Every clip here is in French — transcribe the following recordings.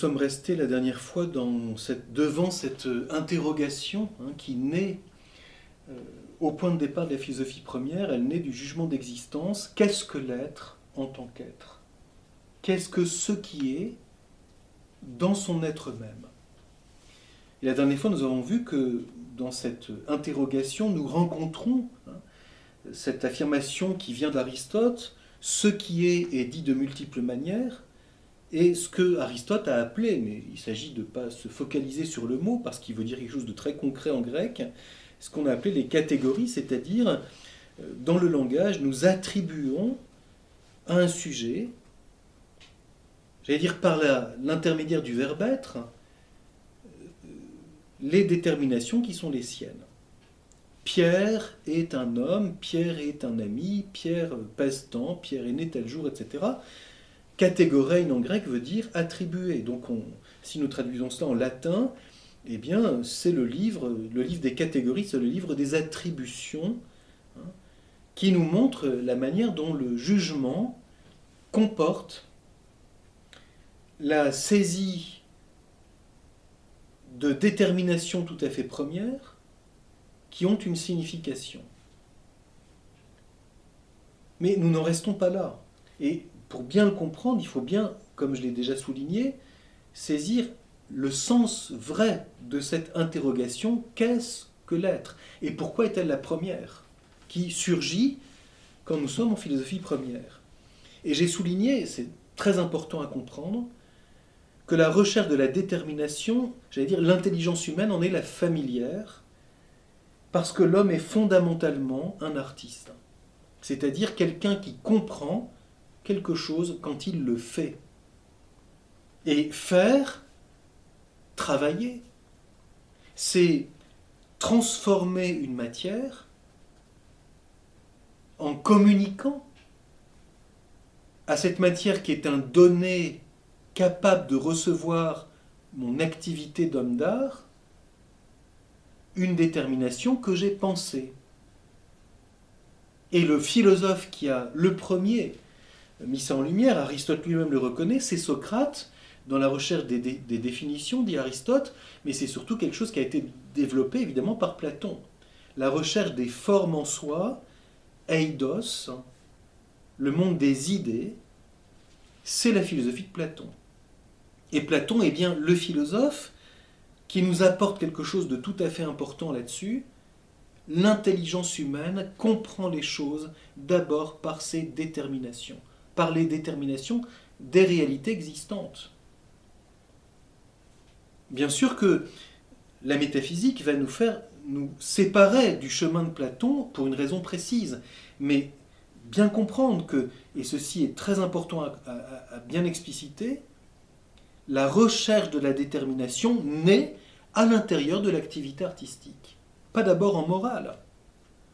Sommes restés la dernière fois dans cette, devant cette interrogation hein, qui naît euh, au point de départ de la philosophie première, elle naît du jugement d'existence. Qu'est-ce que l'être en tant qu'être? Qu'est-ce que ce qui est dans son être même? Et la dernière fois, nous avons vu que dans cette interrogation, nous rencontrons hein, cette affirmation qui vient d'Aristote, ce qui est est dit de multiples manières, et ce que Aristote a appelé, mais il s'agit de ne pas se focaliser sur le mot parce qu'il veut dire quelque chose de très concret en grec, ce qu'on a appelé les catégories, c'est-à-dire euh, dans le langage, nous attribuons à un sujet, j'allais dire par l'intermédiaire du verbe être, euh, les déterminations qui sont les siennes. Pierre est un homme, Pierre est un ami, Pierre tant, Pierre est né tel jour, etc. Catégorein en grec veut dire attribuer. Donc si nous traduisons cela en latin, eh bien c'est le livre, des catégories, c'est le livre des attributions, hein, qui nous montre la manière dont le jugement comporte la saisie de déterminations tout à fait premières, qui ont une signification. Mais nous n'en restons pas là. Pour bien le comprendre, il faut bien, comme je l'ai déjà souligné, saisir le sens vrai de cette interrogation, qu'est-ce que l'être Et pourquoi est-elle la première qui surgit quand nous sommes en philosophie première. Et j'ai souligné, c'est très important à comprendre, que la recherche de la détermination, j'allais dire l'intelligence humaine en est la familière, parce que l'homme est fondamentalement un artiste, c'est-à-dire quelqu'un qui comprend quelque chose quand il le fait. Et faire, travailler, c'est transformer une matière en communiquant à cette matière qui est un donné capable de recevoir mon activité d'homme d'art, une détermination que j'ai pensée. Et le philosophe qui a le premier mis ça en lumière, Aristote lui-même le reconnaît, c'est Socrate, dans la recherche des, définitions, dit Aristote, mais c'est surtout quelque chose qui a été développé évidemment par Platon. La recherche des formes en soi, eidos, le monde des idées, c'est la philosophie de Platon. Et Platon est bien le philosophe qui nous apporte quelque chose de tout à fait important là-dessus. L'intelligence humaine comprend les choses d'abord par ses déterminations, par les déterminations des réalités existantes. Bien sûr que la métaphysique va nous faire nous séparer du chemin de Platon pour une raison précise, mais bien comprendre que, et ceci est très important à, bien expliciter, la recherche de la détermination naît à l'intérieur de l'activité artistique, pas d'abord en morale.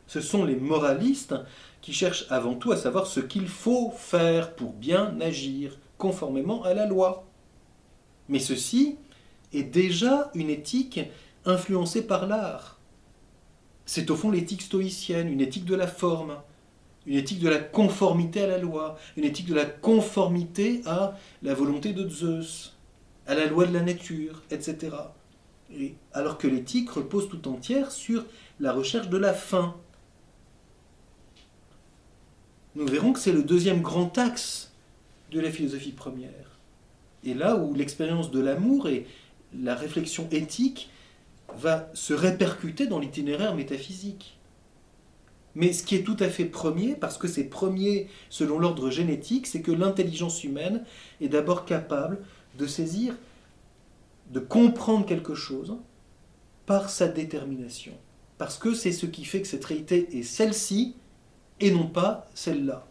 Ce sont les moralistes qui cherchent avant tout à savoir ce qu'il faut faire pour bien agir conformément à la loi. Mais ceci est déjà une éthique influencée par l'art. C'est au fond l'éthique stoïcienne, une éthique de la forme, une éthique de la conformité à la loi, une éthique de la conformité à la volonté de Zeus, à la loi de la nature, etc alors que l'éthique repose tout entière sur la recherche de la fin. Nous verrons que c'est le deuxième grand axe de la philosophie première. Et là où l'expérience de l'amour et la réflexion éthique va se répercuter dans l'itinéraire métaphysique. Mais ce qui est tout à fait premier, parce que c'est premier selon l'ordre génétique, c'est que l'intelligence humaine est d'abord capable de saisir de comprendre quelque chose par sa détermination. Parce que c'est ce qui fait que cette réalité est celle-ci et non pas celle-là.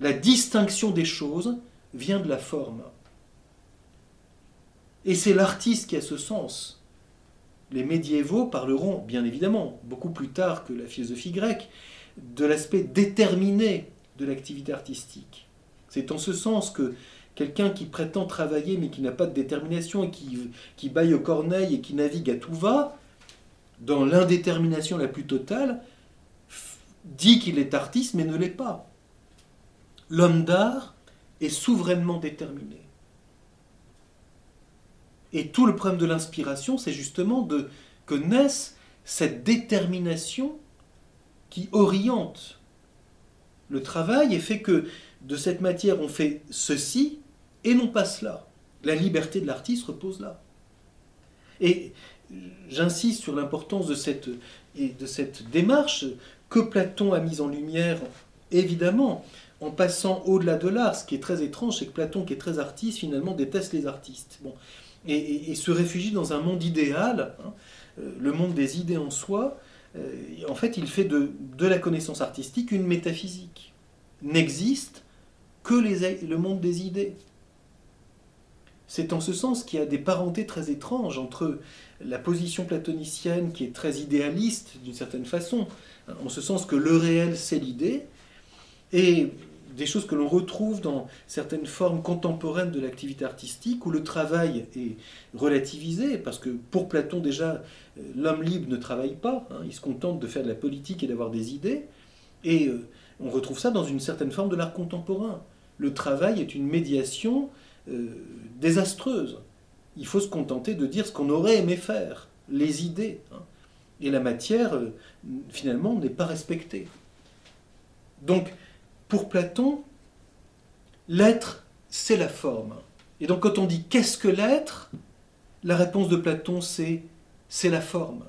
La distinction des choses vient de la forme. Et c'est l'artiste qui a ce sens. Les médiévaux parleront, bien évidemment, beaucoup plus tard que la philosophie grecque, de l'aspect déterminé de l'activité artistique. C'est en ce sens que Quelqu'un qui prétend travailler mais qui n'a pas de détermination et qui, qui baille aux corneilles et qui navigue à tout va, dans l'indétermination la plus totale, dit qu'il est artiste mais ne l'est pas. L'homme d'art est souverainement déterminé. Et tout le problème de l'inspiration, c'est justement de, que naisse cette détermination qui oriente le travail et fait que de cette matière on fait ceci et non pas cela. La liberté de l'artiste repose là. Et j'insiste sur l'importance de cette, de cette démarche que Platon a mise en lumière, évidemment, en passant au-delà de l'art. Ce qui est très étrange, c'est que Platon, qui est très artiste, finalement déteste les artistes. Bon. Et, se réfugie dans un monde idéal, hein, euh, le monde des idées en soi. Euh, en fait, il fait de, la connaissance artistique une métaphysique. N'existe que le monde des idées. C'est en ce sens qu'il y a des parentés très étranges entre la position platonicienne qui est très idéaliste d'une certaine façon, en ce sens que le réel c'est l'idée, et des choses que l'on retrouve dans certaines formes contemporaines de l'activité artistique où le travail est relativisé, parce que pour Platon déjà, l'homme libre ne travaille pas, hein, il se contente de faire de la politique et d'avoir des idées, et euh, on retrouve ça dans une certaine forme de l'art contemporain. Le travail est une médiation euh, désastreuse. Il faut se contenter de dire ce qu'on aurait aimé faire, les idées. Hein. Et la matière, euh, finalement, n'est pas respectée. Donc, pour Platon, l'être, c'est la forme. Et donc, quand on dit qu'est-ce que l'être, la réponse de Platon, c'est c'est la forme,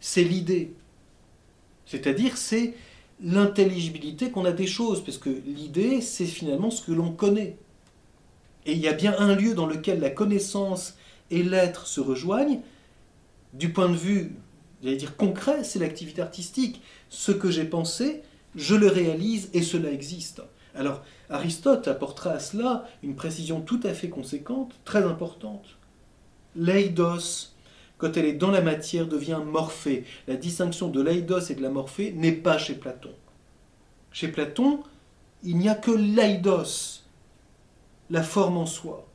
c'est l'idée. C'est-à-dire, c'est l'intelligibilité qu'on a des choses, parce que l'idée, c'est finalement ce que l'on connaît. Et il y a bien un lieu dans lequel la connaissance et l'être se rejoignent, du point de vue, j'allais dire concret, c'est l'activité artistique. Ce que j'ai pensé, je le réalise et cela existe. Alors, Aristote apportera à cela une précision tout à fait conséquente, très importante. L'eidos, quand elle est dans la matière, devient morphée. La distinction de l'eidos et de la morphée n'est pas chez Platon. Chez Platon, il n'y a que l'eidos, la forme en soi.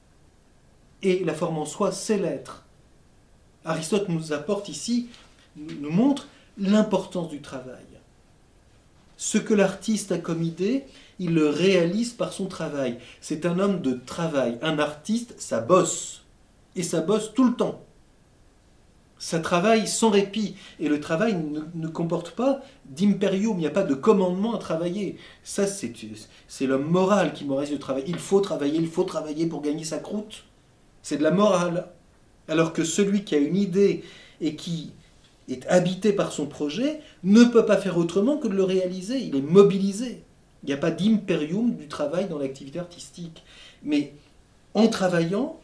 Et la forme en soi, c'est l'être. Aristote nous apporte ici, nous montre l'importance du travail. Ce que l'artiste a comme idée, il le réalise par son travail. C'est un homme de travail. Un artiste, ça bosse. Et ça bosse tout le temps. Ça travaille sans répit. Et le travail ne, comporte pas d'imperium, il n'y a pas de commandement à travailler. Ça, c'est l'homme moral qui moralise le travail. Il faut travailler, il faut travailler pour gagner sa croûte. C'est de la morale. Alors que celui qui a une idée et qui est habité par son projet ne peut pas faire autrement que de le réaliser. Il est mobilisé. Il n'y a pas d'imperium du travail dans l'activité artistique. Mais en travaillant,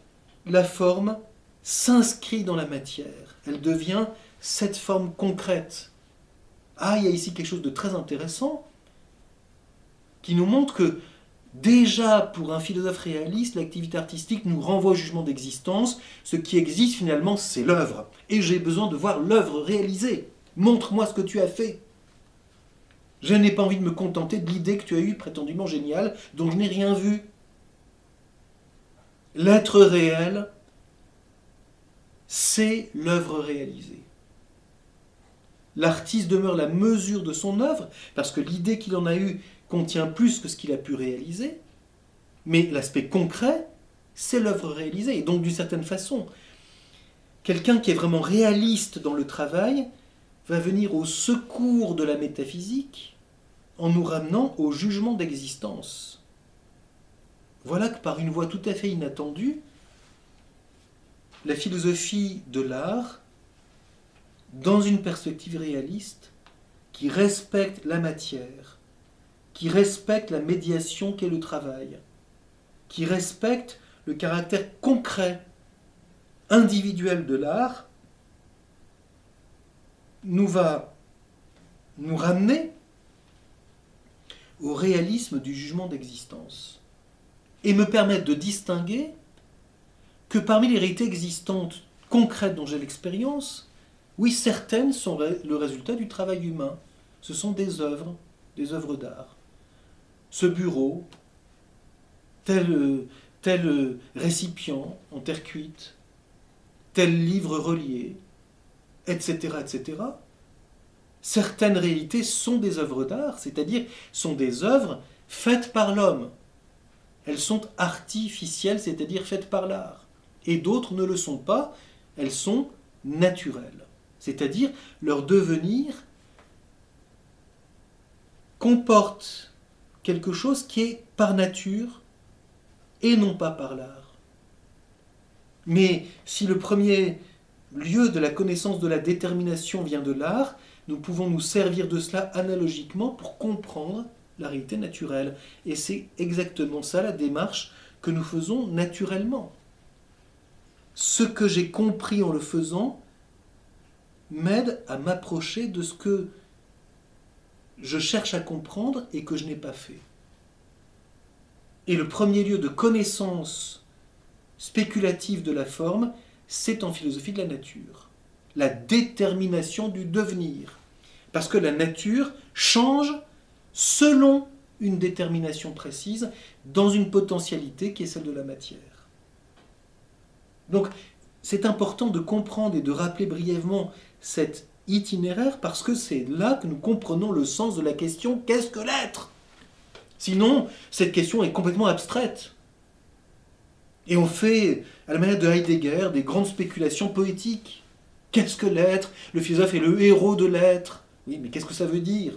la forme s'inscrit dans la matière elle devient cette forme concrète. Ah, il y a ici quelque chose de très intéressant qui nous montre que déjà pour un philosophe réaliste, l'activité artistique nous renvoie au jugement d'existence. Ce qui existe finalement, c'est l'œuvre. Et j'ai besoin de voir l'œuvre réalisée. Montre-moi ce que tu as fait. Je n'ai pas envie de me contenter de l'idée que tu as eue prétendument géniale, dont je n'ai rien vu. L'être réel c'est l'œuvre réalisée. L'artiste demeure la mesure de son œuvre, parce que l'idée qu'il en a eue contient plus que ce qu'il a pu réaliser, mais l'aspect concret, c'est l'œuvre réalisée. Et donc, d'une certaine façon, quelqu'un qui est vraiment réaliste dans le travail va venir au secours de la métaphysique en nous ramenant au jugement d'existence. Voilà que par une voie tout à fait inattendue, la philosophie de l'art dans une perspective réaliste qui respecte la matière, qui respecte la médiation qu'est le travail, qui respecte le caractère concret, individuel de l'art, nous va nous ramener au réalisme du jugement d'existence et me permettre de distinguer que parmi les réalités existantes concrètes dont j'ai l'expérience, oui, certaines sont le résultat du travail humain. Ce sont des œuvres, des œuvres d'art. Ce bureau, tel, récipient en terre cuite, tel livre relié, etc., etc. Certaines réalités sont des œuvres d'art, c'est-à-dire sont des œuvres faites par l'homme. Elles sont artificielles, c'est-à-dire faites par l'art. et d'autres ne le sont pas, elles sont naturelles. C'est-à-dire leur devenir comporte quelque chose qui est par nature et non pas par l'art. Mais si le premier lieu de la connaissance de la détermination vient de l'art, nous pouvons nous servir de cela analogiquement pour comprendre la réalité naturelle. Et c'est exactement ça la démarche que nous faisons naturellement. Ce que j'ai compris en le faisant m'aide à m'approcher de ce que je cherche à comprendre et que je n'ai pas fait. Et le premier lieu de connaissance spéculative de la forme, c'est en philosophie de la nature. La détermination du devenir. Parce que la nature change selon une détermination précise dans une potentialité qui est celle de la matière. Donc c'est important de comprendre et de rappeler brièvement cet itinéraire parce que c'est là que nous comprenons le sens de la question qu'est-ce que l'être? Sinon, cette question est complètement abstraite. Et on fait, à la manière de Heidegger, des grandes spéculations poétiques. Qu'est-ce que l'être? Le philosophe est le héros de l'être. Oui, mais qu'est-ce que ça veut dire?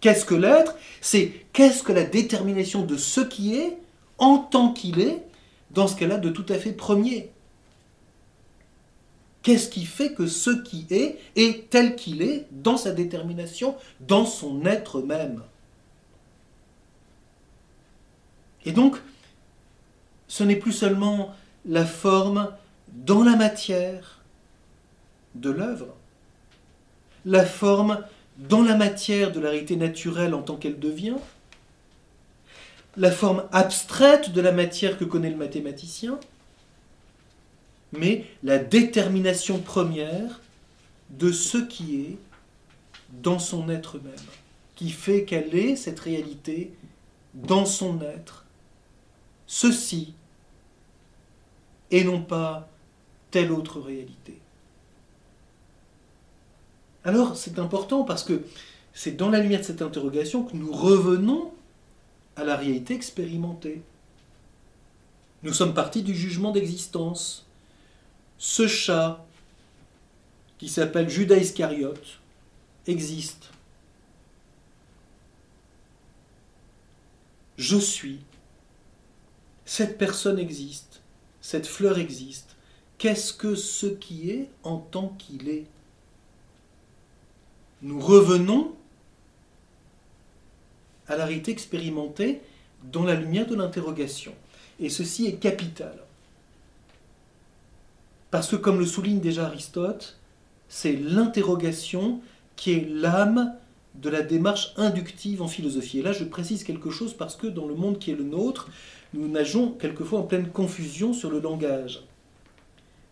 Qu'est-ce que l'être? C'est qu'est-ce que la détermination de ce qui est en tant qu'il est, dans ce cas-là de tout à fait premier. Qu'est-ce qui fait que ce qui est est tel qu'il est dans sa détermination, dans son être même? Et donc, ce n'est plus seulement la forme dans la matière de l'œuvre, la forme dans la matière de la réalité naturelle en tant qu'elle devient, la forme abstraite de la matière que connaît le mathématicien, mais la détermination première de ce qui est dans son être même, qui fait qu'elle est cette réalité dans son être, ceci, et non pas telle autre réalité. Alors c'est important parce que c'est dans la lumière de cette interrogation que nous revenons à la réalité expérimentée. Nous sommes partis du jugement d'existence. Ce chat qui s'appelle Judas Iscariote existe. Je suis. Cette personne existe. Cette fleur existe. Qu'est-ce que ce qui est en tant qu'il est? Nous revenons à la réalité expérimentée dans la lumière de l'interrogation. Et ceci est capital. Parce que comme le souligne déjà Aristote, c'est l'interrogation qui est l'âme de la démarche inductive en philosophie. Et là, je précise quelque chose parce que dans le monde qui est le nôtre, nous nageons quelquefois en pleine confusion sur le langage.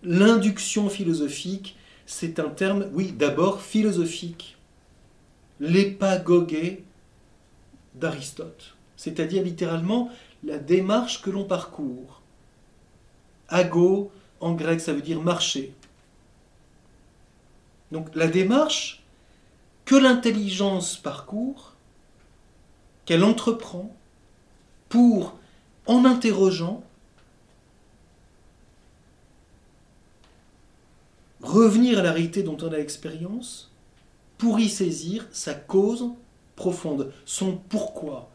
L'induction philosophique, c'est un terme, oui, d'abord philosophique l'épagogé d'Aristote, c'est-à-dire littéralement la démarche que l'on parcourt. Ago, en grec, ça veut dire marcher. Donc la démarche que l'intelligence parcourt, qu'elle entreprend, pour, en interrogeant, revenir à la réalité dont on a l'expérience, pour y saisir sa cause profonde, son pourquoi.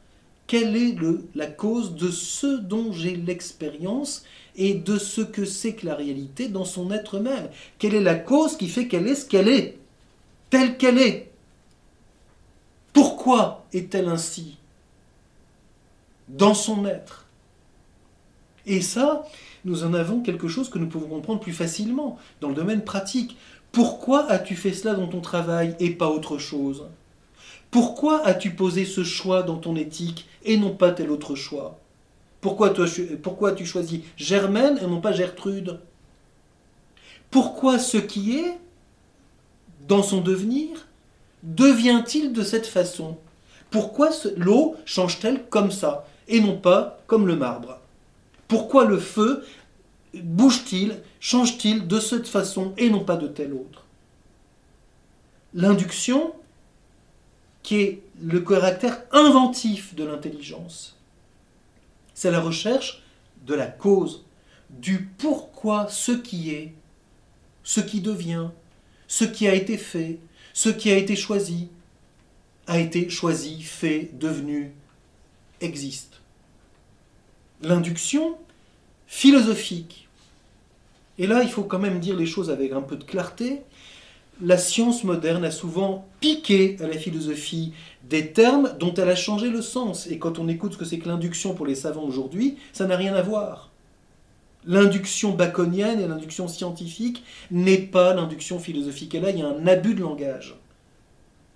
Quelle est la cause de ce dont j'ai l'expérience et de ce que c'est que la réalité dans son être même. Quelle est la cause qui fait qu'elle est ce qu'elle est, telle qu'elle est? Pourquoi est-elle ainsi dans son être? Et ça, nous en avons quelque chose que nous pouvons comprendre plus facilement dans le domaine pratique. Pourquoi as-tu fait cela dans ton travail et pas autre chose? Pourquoi as-tu posé ce choix dans ton éthique et non pas tel autre choix? Pourquoi, toi, pourquoi as-tu choisi Germaine et non pas Gertrude? Pourquoi ce qui est, dans son devenir, devient-il de cette façon? Pourquoi l'eau change-t-elle comme ça et non pas comme le marbre? Pourquoi le feu bouge-t-il, change-t-il de cette façon et non pas de telle autre? L'induction, qui est le caractère inventif de l'intelligence, c'est la recherche de la cause, du pourquoi ce qui est, ce qui devient, ce qui a été fait, ce qui a été choisi, a été choisi, fait, devenu, existe. L'induction philosophique, et là il faut quand même dire les choses avec un peu de clarté, la science moderne a souvent piqué à la philosophie des termes dont elle a changé le sens. Et quand on écoute ce que c'est que l'induction pour les savants aujourd'hui, ça n'a rien à voir. L'induction baconienne et l'induction scientifique n'est pas l'induction philosophique. Et là, il y a un abus de langage.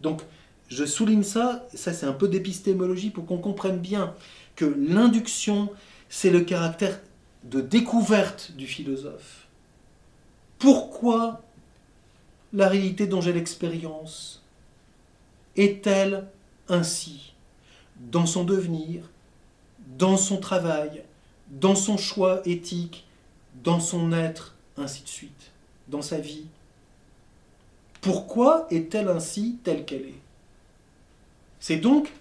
Donc, je souligne ça, ça c'est un peu d'épistémologie pour qu'on comprenne bien que l'induction, c'est le caractère de découverte du philosophe. Pourquoi la réalité dont j'ai l'expérience est-elle ainsi dans son devenir, dans son travail, dans son choix éthique, dans son être, ainsi de suite, dans sa vie. Pourquoi est-elle ainsi telle qu'elle est? C'est donc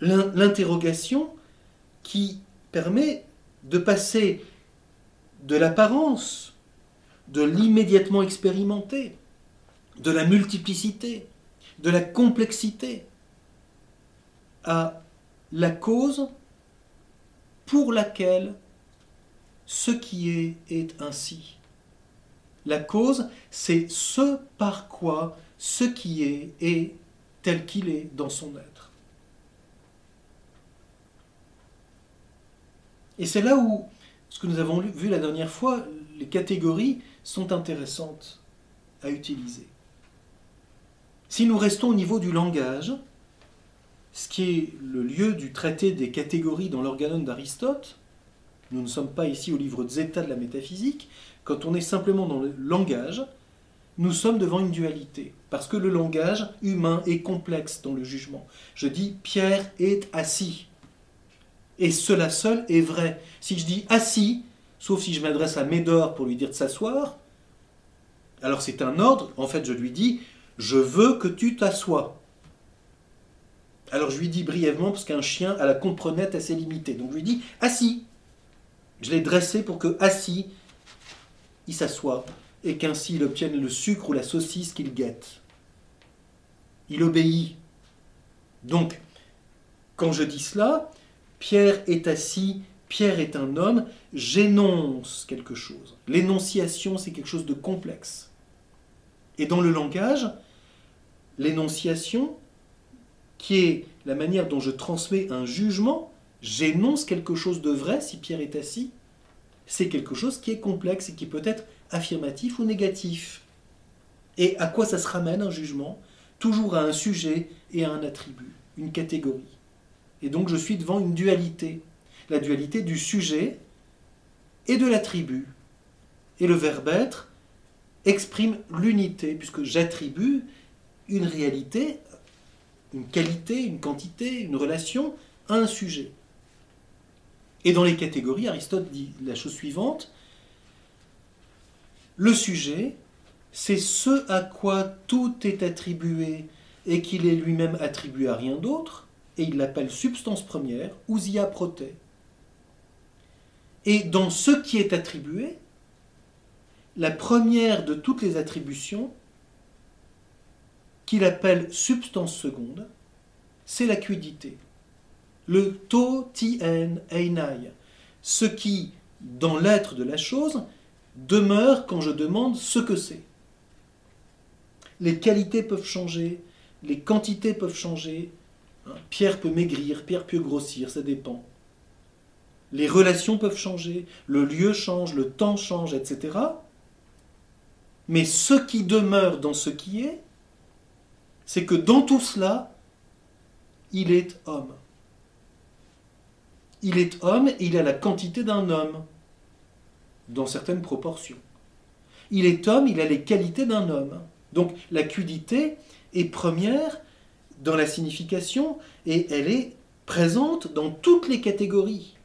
l'interrogation qui permet de passer de l'apparence, de l'immédiatement expérimenté, de la multiplicité, de la complexité, à la cause pour laquelle ce qui est est ainsi. La cause, c'est ce par quoi ce qui est est tel qu'il est dans son être. Et c'est là où, ce que nous avons vu la dernière fois, les catégories sont intéressantes à utiliser. Si nous restons au niveau du langage, ce qui est le lieu du traité des catégories dans l'organon d'Aristote, nous ne sommes pas ici au livre Zeta de la métaphysique, quand on est simplement dans le langage, nous sommes devant une dualité, parce que le langage humain est complexe dans le jugement. Je dis Pierre est assis, et cela seul est vrai. Si je dis assis, sauf si je m'adresse à Médor pour lui dire de s'asseoir, alors c'est un ordre, en fait je lui dis je veux que tu t'assoies. Alors je lui dis brièvement, parce qu'un chien a la comprenette assez limitée. Donc je lui dis assis. Je l'ai dressé pour que assis, il s'assoie et qu'ainsi il obtienne le sucre ou la saucisse qu'il guette. Il obéit. Donc, quand je dis cela, Pierre est assis, Pierre est un homme, j'énonce quelque chose. L'énonciation, c'est quelque chose de complexe. Et dans le langage, l'énonciation, qui est la manière dont je transmets un jugement, j'énonce quelque chose de vrai si Pierre est assis, c'est quelque chose qui est complexe et qui peut être affirmatif ou négatif. Et à quoi ça se ramène un jugement Toujours à un sujet et à un attribut, une catégorie. Et donc je suis devant une dualité, la dualité du sujet et de l'attribut. Et le verbe être exprime l'unité, puisque j'attribue une réalité une qualité, une quantité, une relation à un sujet. Et dans les catégories, Aristote dit la chose suivante, le sujet, c'est ce à quoi tout est attribué et qu'il est lui-même attribué à rien d'autre, et il l'appelle substance première, ou zia prote. Et dans ce qui est attribué, la première de toutes les attributions, qu'il appelle substance seconde, c'est la quiddité. Le to tien einai, ce qui, dans l'être de la chose, demeure quand je demande ce que c'est. Les qualités peuvent changer, les quantités peuvent changer, hein, Pierre peut maigrir, Pierre peut grossir, ça dépend. Les relations peuvent changer, le lieu change, le temps change, etc. Mais ce qui demeure dans ce qui est, c'est que dans tout cela, il est homme. Il est homme et il a la quantité d'un homme, dans certaines proportions. Il est homme, il a les qualités d'un homme. Donc la quidité est première dans la signification et elle est présente dans toutes les catégories.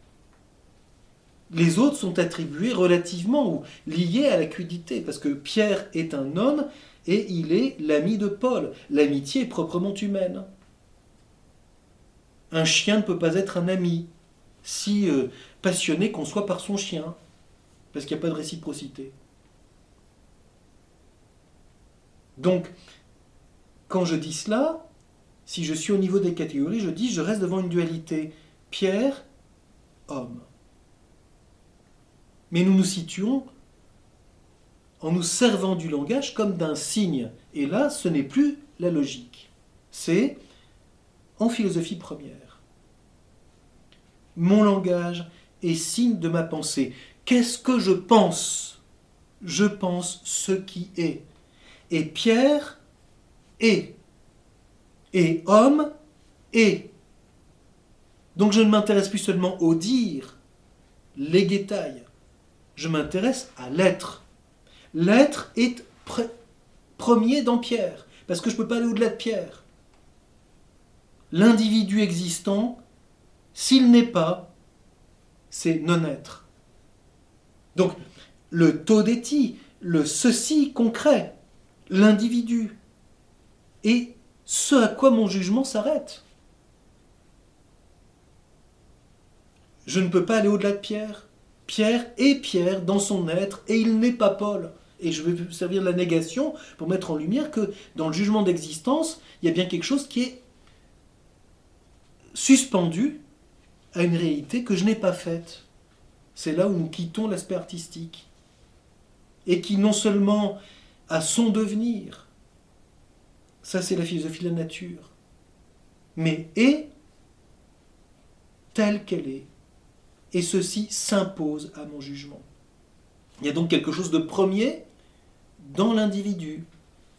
Les autres sont attribués relativement ou liés à la quidité, parce que Pierre est un homme et il est l'ami de Paul. L'amitié est proprement humaine. Un chien ne peut pas être un ami, si euh, passionné qu'on soit par son chien. parce qu'il n'y a pas de réciprocité. Donc, quand je dis cela, si je suis au niveau des catégories, je dis je reste devant une dualité pierre, homme. Mais nous nous situons en nous servant du langage comme d'un signe. Et là, ce n'est plus la logique. C'est en philosophie première. Mon langage est signe de ma pensée. Qu'est-ce que je pense? Je pense ce qui est. Et Pierre est. Et homme est. Donc je ne m'intéresse plus seulement au dire, les détails. Je m'intéresse à l'être. L'être est premier dans Pierre, parce que je ne peux pas aller au-delà de Pierre. L'individu existant, s'il n'est pas, c'est non-être. Donc, le todéti, le ceci concret, l'individu, et ce à quoi mon jugement s'arrête. Je ne peux pas aller au-delà de Pierre. Pierre est Pierre dans son être, et il n'est pas Paul. Et je vais servir la négation pour mettre en lumière que dans le jugement d'existence, il y a bien quelque chose qui est suspendu à une réalité que je n'ai pas faite. C'est là où nous quittons l'aspect artistique. Et qui non seulement a son devenir, ça c'est la philosophie de la nature, mais est telle qu'elle est. Et ceci s'impose à mon jugement. Il y a donc quelque chose de premier dans l'individu.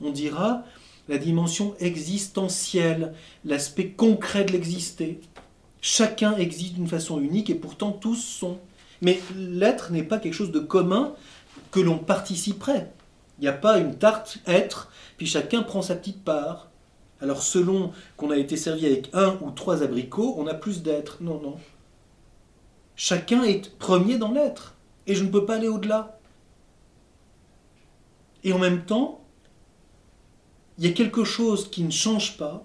On dira la dimension existentielle, l'aspect concret de l'exister. Chacun existe d'une façon unique et pourtant tous sont. Mais l'être n'est pas quelque chose de commun que l'on participerait. Il n'y a pas une tarte être, puis chacun prend sa petite part. Alors selon qu'on a été servi avec un ou trois abricots, on a plus d'être. Non, non. Chacun est premier dans l'être. Et je ne peux pas aller au-delà. Et en même temps, il y a quelque chose qui ne change pas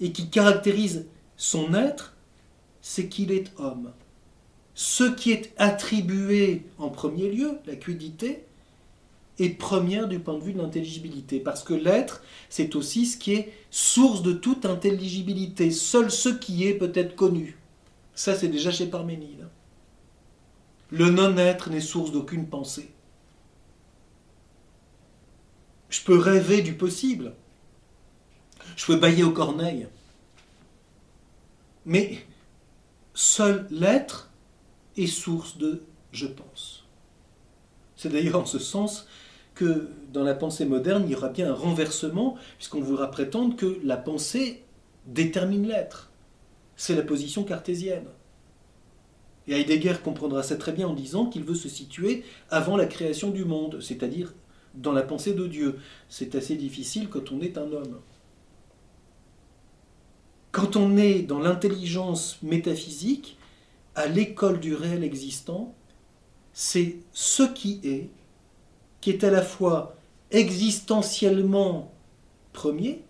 et qui caractérise son être, c'est qu'il est homme. Ce qui est attribué en premier lieu, la quidité, est première du point de vue de l'intelligibilité. Parce que l'être, c'est aussi ce qui est source de toute intelligibilité. Seul ce qui est peut être connu. Ça, c'est déjà chez Parménide. Le non-être n'est source d'aucune pensée. Je peux rêver du possible. Je peux bailler aux corneilles. Mais seul l'être est source de je pense. C'est d'ailleurs en ce sens que dans la pensée moderne, il y aura bien un renversement, puisqu'on voudra prétendre que la pensée détermine l'être. C'est la position cartésienne. Et Heidegger comprendra ça très bien en disant qu'il veut se situer avant la création du monde, c'est-à-dire dans la pensée de Dieu. C'est assez difficile quand on est un homme. Quand on est dans l'intelligence métaphysique, à l'école du réel existant, c'est ce qui est, qui est à la fois existentiellement premier,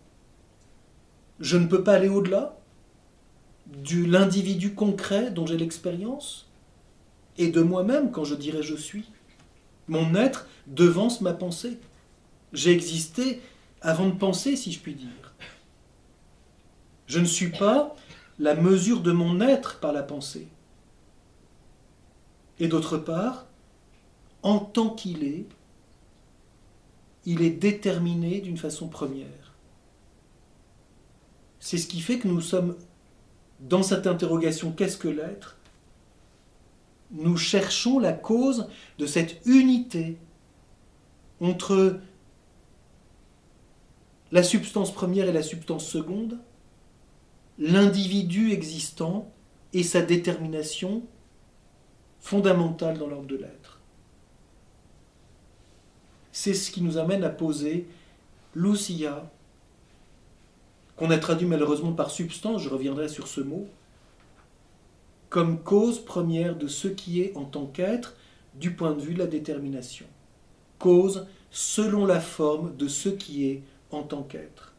je ne peux pas aller au-delà de l'individu concret dont j'ai l'expérience, et de moi-même quand je dirais je suis. Mon être devance ma pensée. J'ai existé avant de penser, si je puis dire. Je ne suis pas la mesure de mon être par la pensée. Et d'autre part, en tant qu'il est, il est déterminé d'une façon première. C'est ce qui fait que nous sommes dans cette interrogation qu'est-ce que l'être? Nous cherchons la cause de cette unité entre la substance première et la substance seconde, l'individu existant et sa détermination fondamentale dans l'ordre de l'être. C'est ce qui nous amène à poser l'ousia, qu'on a traduit malheureusement par substance, je reviendrai sur ce mot, comme cause première de ce qui est en tant qu'être du point de vue de la détermination cause selon la forme de ce qui est en tant qu'être.